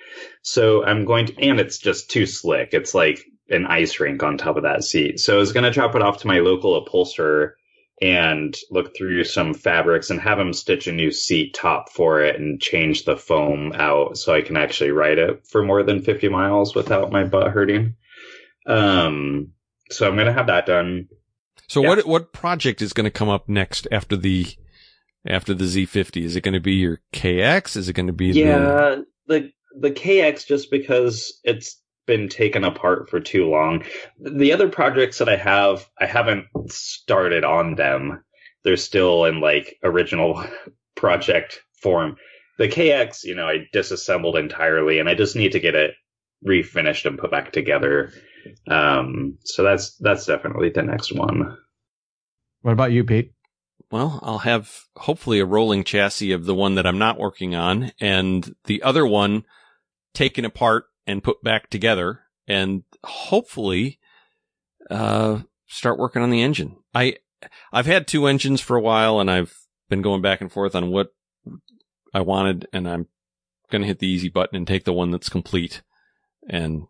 Speaker 2: So I'm going to, and it's just too slick. It's like an ice rink on top of that seat. So I was going to drop it off to my local upholsterer and look through some fabrics and have him stitch a new seat top for it and change the foam out so I can actually ride it for more than 50 miles without my butt hurting. Um, so I'm going to have that done.
Speaker 1: So
Speaker 2: Yeah.
Speaker 1: what what project is going to come up next after the after the Z50? Is it going to be your KX? Is it going to be the
Speaker 2: Yeah, the the KX just because it's been taken apart for too long. The other projects that I have, I haven't started on them. They're still in like original project form. The KX, you know, I disassembled entirely and I just need to get it refinished and put back together. Um, so that's that's definitely the next one.
Speaker 3: What about you, Pete?
Speaker 1: Well, I'll have hopefully a rolling chassis of the one that I'm not working on and the other one taken apart and put back together and hopefully uh start working on the engine. I I've had two engines for a while and I've been going back and forth on what I wanted and I'm going to hit the easy button and take the one that's complete and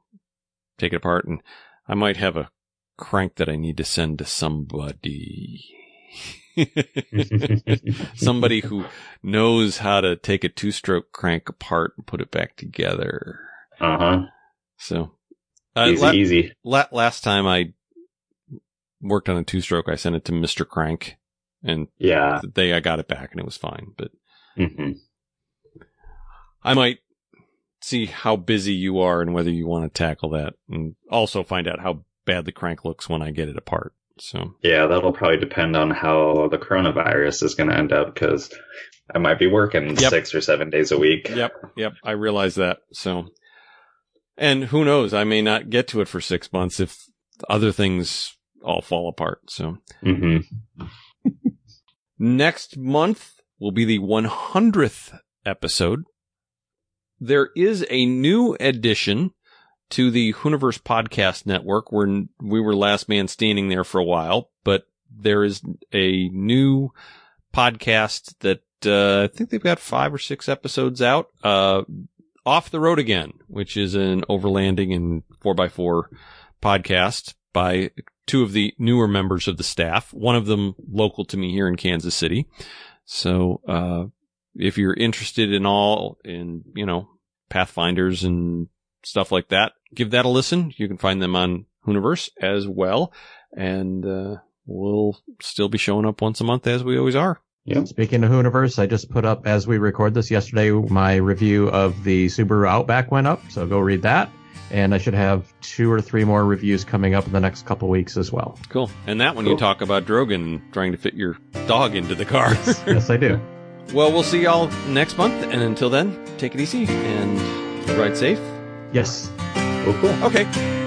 Speaker 1: take it apart and I might have a crank that I need to send to somebody. Somebody who knows how to take a two stroke crank apart and put it back together.
Speaker 2: Uh huh.
Speaker 1: So, uh,
Speaker 2: Easy,
Speaker 1: la-
Speaker 2: easy.
Speaker 1: la- last time I worked on a two stroke, I sent it to Mr. Crank and
Speaker 2: Yeah.
Speaker 1: they, I got it back and it was fine, but
Speaker 2: hmm
Speaker 1: I might see how busy you are and whether you want to tackle that and also find out how bad the crank looks when I get it apart. So,
Speaker 2: Yeah, that'll probably depend on how the coronavirus is going to end up because I might be working
Speaker 1: Yep.
Speaker 2: six or seven days a week.
Speaker 1: Yep, yep, I realize that. So, and who knows? I may not get to it for six months if other things all fall apart. So,
Speaker 2: hmm
Speaker 1: next month will be the 100th episode. There is a new addition to the Hooniverse podcast network where we were last man standing there for a while, but there is a new podcast that uh, I think they've got five or six episodes out. Uh, off the road again, which is an overlanding and four by four podcast by two of the newer members of the staff. One of them local to me here in Kansas City. So, uh, if you're interested in all in, you know, Pathfinders and stuff like that, give that a listen. You can find them on Hooniverse as well. And, uh, we'll still be showing up once a month as we always are.
Speaker 2: Yep.
Speaker 3: Speaking of Hooniverse, I just put up as we record this yesterday, my review of the Subaru Outback went up, so go read that. And I should have two or three more reviews coming up in the next couple weeks as well.
Speaker 1: Cool. And that one you talk about Drogan trying to fit your dog into the car.
Speaker 3: yes, I do.
Speaker 1: well, we'll see y'all next month. And until then, take it easy and ride safe.
Speaker 3: Yes.
Speaker 2: Cool, cool.
Speaker 1: Okay.